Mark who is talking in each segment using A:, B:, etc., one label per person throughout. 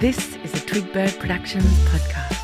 A: This is a Twigbird Productions podcast.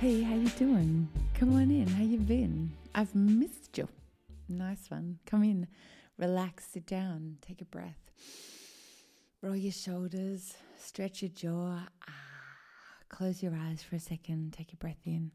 A: Hey, how you doing? Come on in. How you been? I've missed you. Nice one. Come in, relax, sit down, take a breath. Roll your shoulders, stretch your jaw. Ah, close your eyes for a second, take a breath in.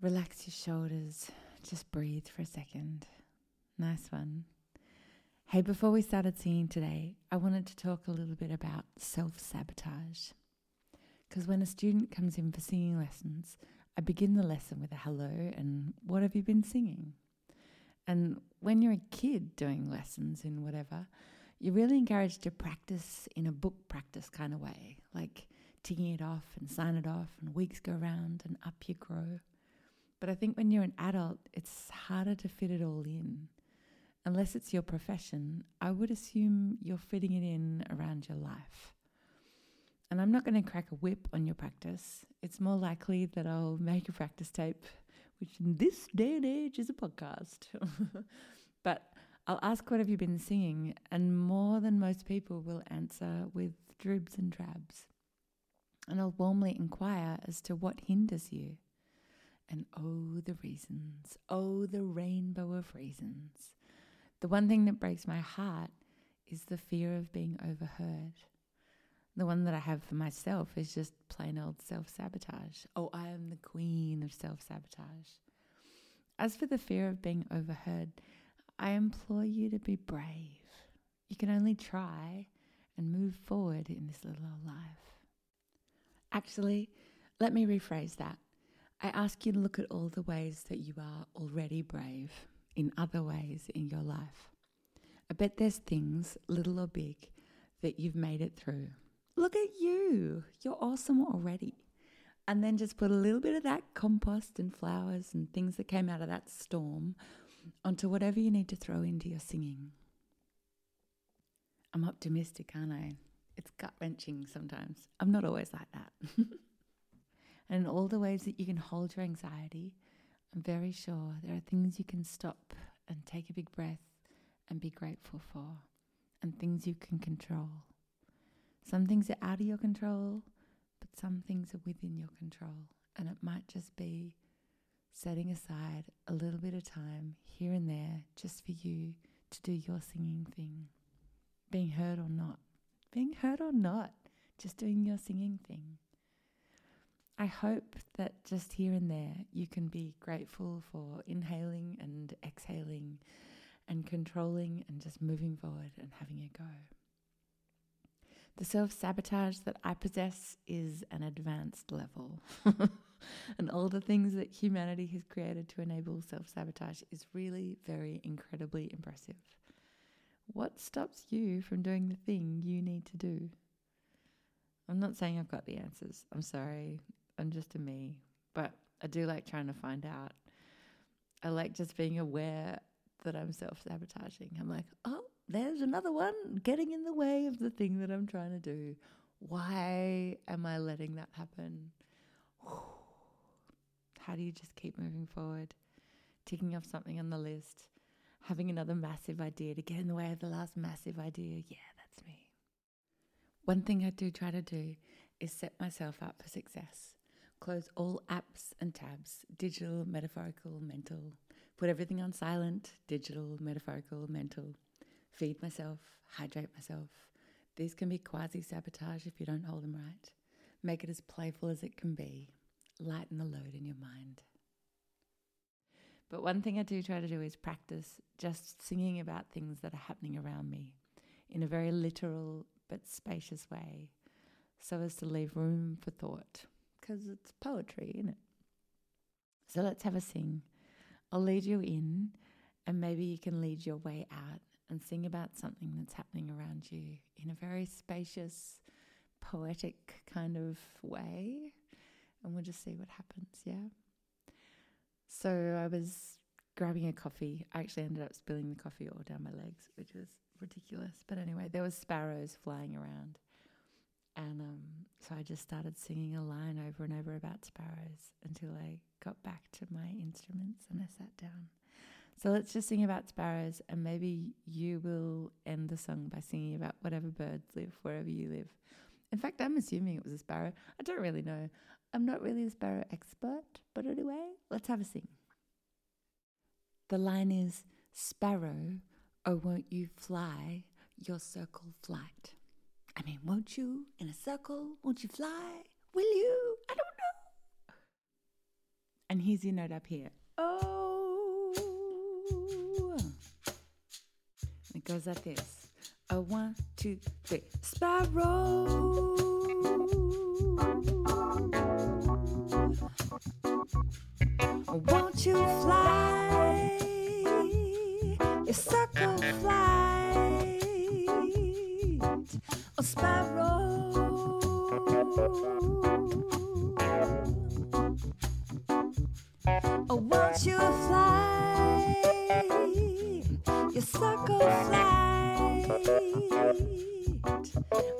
A: Relax your shoulders, just breathe for a second. Nice one. Hey, before we started singing today, I wanted to talk a little bit about self sabotage. Because when a student comes in for singing lessons, I begin the lesson with a hello and what have you been singing? And when you're a kid doing lessons in whatever, you're really encouraged to practice in a book practice kind of way, like ticking it off and sign it off, and weeks go round and up you grow. But I think when you're an adult, it's harder to fit it all in. Unless it's your profession, I would assume you're fitting it in around your life. And I'm not going to crack a whip on your practice. It's more likely that I'll make a practice tape, which in this day and age is a podcast. but I'll ask, What have you been singing? And more than most people will answer with dribs and drabs. And I'll warmly inquire as to what hinders you. And oh, the reasons, oh, the rainbow of reasons. The one thing that breaks my heart is the fear of being overheard. The one that I have for myself is just plain old self sabotage. Oh, I am the queen of self sabotage. As for the fear of being overheard, I implore you to be brave. You can only try and move forward in this little old life. Actually, let me rephrase that. I ask you to look at all the ways that you are already brave in other ways in your life. I bet there's things, little or big, that you've made it through. Look at you. You're awesome already. And then just put a little bit of that compost and flowers and things that came out of that storm onto whatever you need to throw into your singing. I'm optimistic, aren't I? It's gut wrenching sometimes. I'm not always like that. and in all the ways that you can hold your anxiety, I'm very sure there are things you can stop and take a big breath and be grateful for, and things you can control. Some things are out of your control, but some things are within your control. And it might just be setting aside a little bit of time here and there just for you to do your singing thing. Being heard or not, being heard or not, just doing your singing thing. I hope that just here and there you can be grateful for inhaling and exhaling and controlling and just moving forward and having a go. The self sabotage that I possess is an advanced level. and all the things that humanity has created to enable self sabotage is really very incredibly impressive. What stops you from doing the thing you need to do? I'm not saying I've got the answers. I'm sorry. I'm just a me. But I do like trying to find out. I like just being aware that I'm self sabotaging. I'm like, oh, there's another one getting in the way of the thing that I'm trying to do. Why am I letting that happen? How do you just keep moving forward? Ticking off something on the list, having another massive idea to get in the way of the last massive idea. Yeah, that's me. One thing I do try to do is set myself up for success. Close all apps and tabs, digital, metaphorical, mental. Put everything on silent, digital, metaphorical, mental feed myself, hydrate myself. These can be quasi sabotage if you don't hold them right. Make it as playful as it can be. Lighten the load in your mind. But one thing I do try to do is practice just singing about things that are happening around me in a very literal but spacious way so as to leave room for thought because it's poetry, isn't it? So let's have a sing. I'll lead you in and maybe you can lead your way out and sing about something that's happening around you in a very spacious, poetic kind of way. And we'll just see what happens, yeah? So I was grabbing a coffee. I actually ended up spilling the coffee all down my legs, which was ridiculous. But anyway, there was sparrows flying around. And um, so I just started singing a line over and over about sparrows until I got back to my instruments and I sat down. So let's just sing about sparrows, and maybe you will end the song by singing about whatever birds live wherever you live. In fact, I'm assuming it was a sparrow. I don't really know. I'm not really a sparrow expert, but anyway, let's have a sing. The line is Sparrow, oh, won't you fly your circle flight? I mean, won't you in a circle? Won't you fly? Will you? I don't know. And here's your note up here. Oh. It goes like this. A one, two, three. Sparrow. Won't you fly? Your circle flight. A sparrow. Oh, won't you fly? Your circle flight.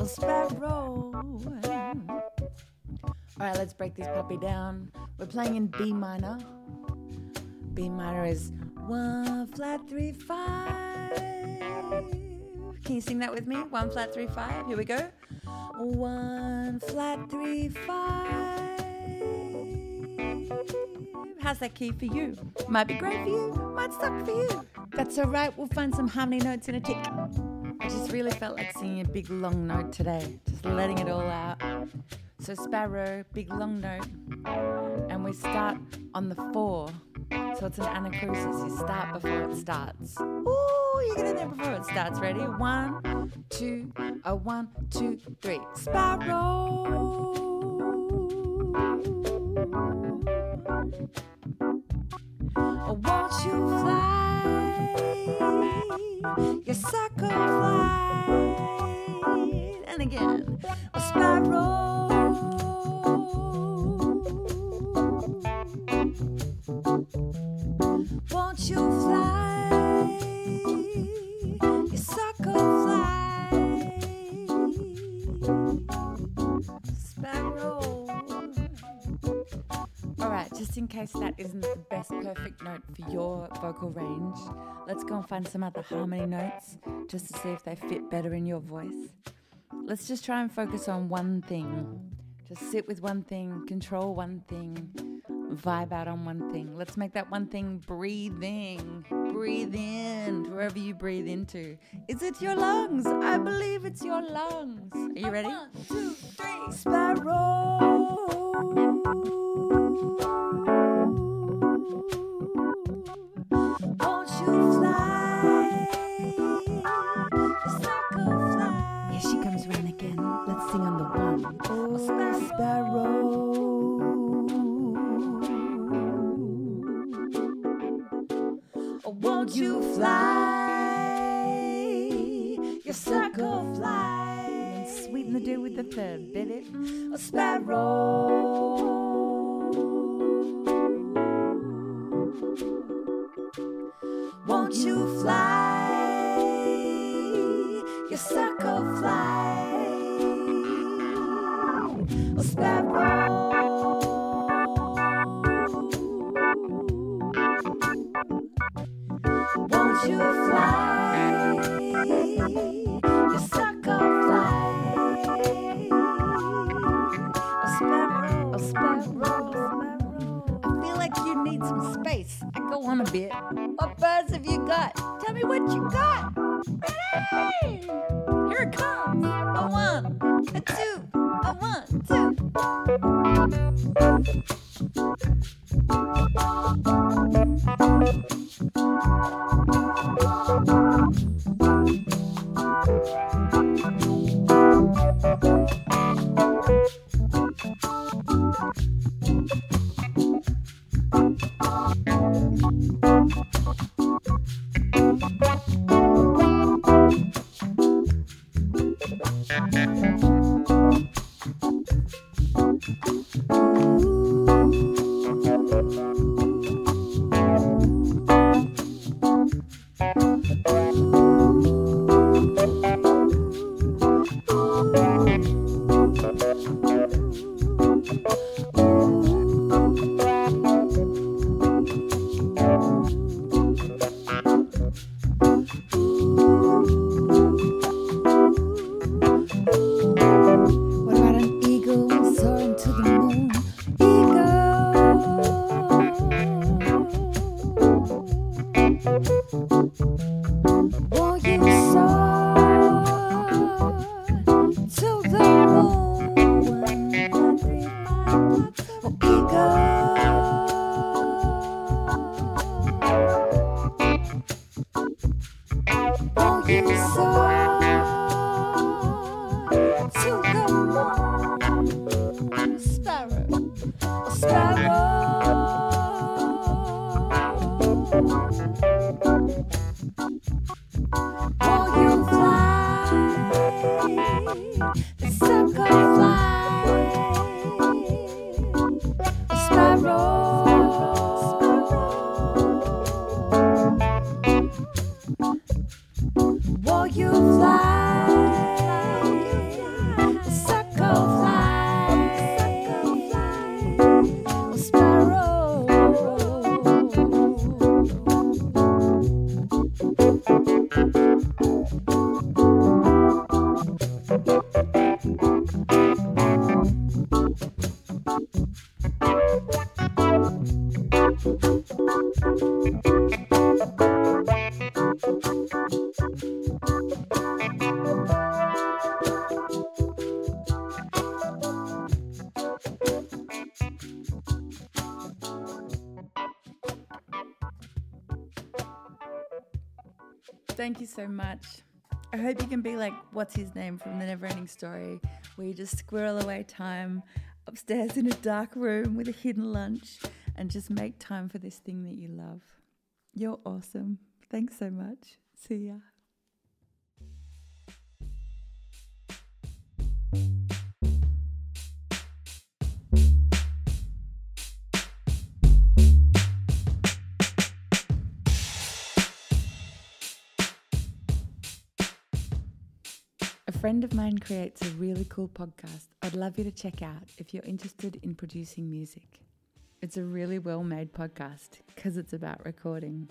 A: A sparrow. All right, let's break this puppy down. We're playing in B minor. B minor is one flat three five. Can you sing that with me? One flat three five. Here we go. One flat three five. How's that key for you? Might be great for you. Might suck for you. That's all right. We'll find some harmony notes in a tick. I just really felt like singing a big long note today, just letting it all out. So sparrow, big long note, and we start on the four. So it's an anacrusis. You start before it starts. Ooh, you get in there before it starts. Ready? One, two, a one, two, three. Sparrow. Oh, won't you fly? Your circle flight. Range, let's go and find some other harmony notes just to see if they fit better in your voice. Let's just try and focus on one thing. Just sit with one thing, control one thing, vibe out on one thing. Let's make that one thing breathing. Breathe in wherever you breathe into. Is it your lungs? I believe it's your lungs. Are you ready? One, two, three. Sparrow. Oh, sparrow. Oh, won't you fly? Your circle fly. And sweeten the dew with the third bit. A sparrow. Won't you fly? Your circle fly. What birds have you got? Tell me what you got? Won't you Thank you so much. I hope you can be like, what's his name from the Neverending Story, where you just squirrel away time upstairs in a dark room with a hidden lunch and just make time for this thing that you love. You're awesome. Thanks so much. See ya. A friend of mine creates a really cool podcast I'd love you to check out if you're interested in producing music. It's a really well made podcast because it's about recording.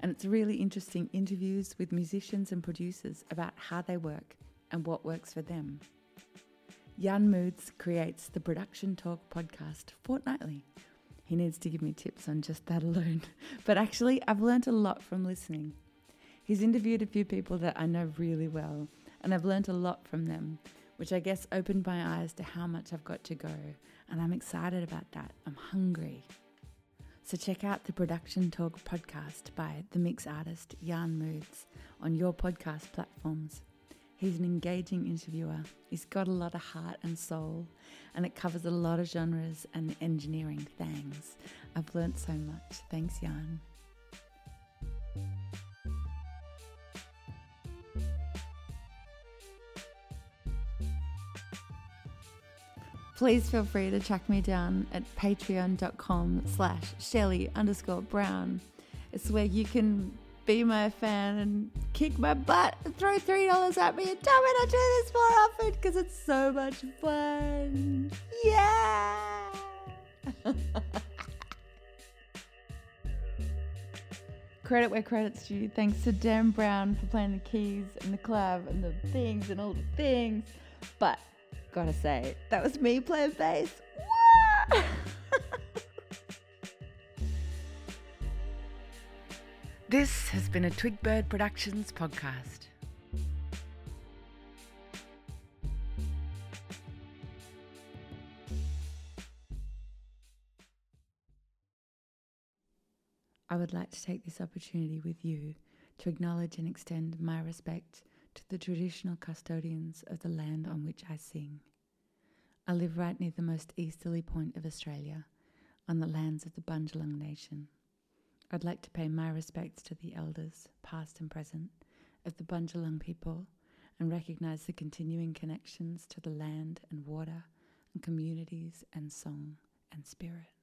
A: And it's really interesting interviews with musicians and producers about how they work and what works for them. Jan Moods creates the Production Talk podcast fortnightly. He needs to give me tips on just that alone. But actually, I've learnt a lot from listening. He's interviewed a few people that I know really well, and I've learnt a lot from them, which I guess opened my eyes to how much I've got to go. And I'm excited about that. I'm hungry. So check out the Production Talk podcast by the mix artist Jan Moods on your podcast platforms. He's an engaging interviewer. He's got a lot of heart and soul, and it covers a lot of genres and engineering things. I've learnt so much. Thanks, Jan. Please feel free to track me down at patreon.com slash Shelly underscore Brown. It's where you can be my fan and kick my butt and throw three dollars at me and tell me to do this more often because it's so much fun. Yeah. Credit where credit's due. Thanks to Dan Brown for playing the keys and the clav and the things and all the things. But gotta say, that was me playing bass. Wah! This has been a Twigbird Productions podcast. I would like to take this opportunity with you to acknowledge and extend my respect the traditional custodians of the land on which I sing. I live right near the most easterly point of Australia, on the lands of the Bundjalung Nation. I'd like to pay my respects to the elders, past and present, of the Bundjalung people and recognise the continuing connections to the land and water and communities and song and spirit.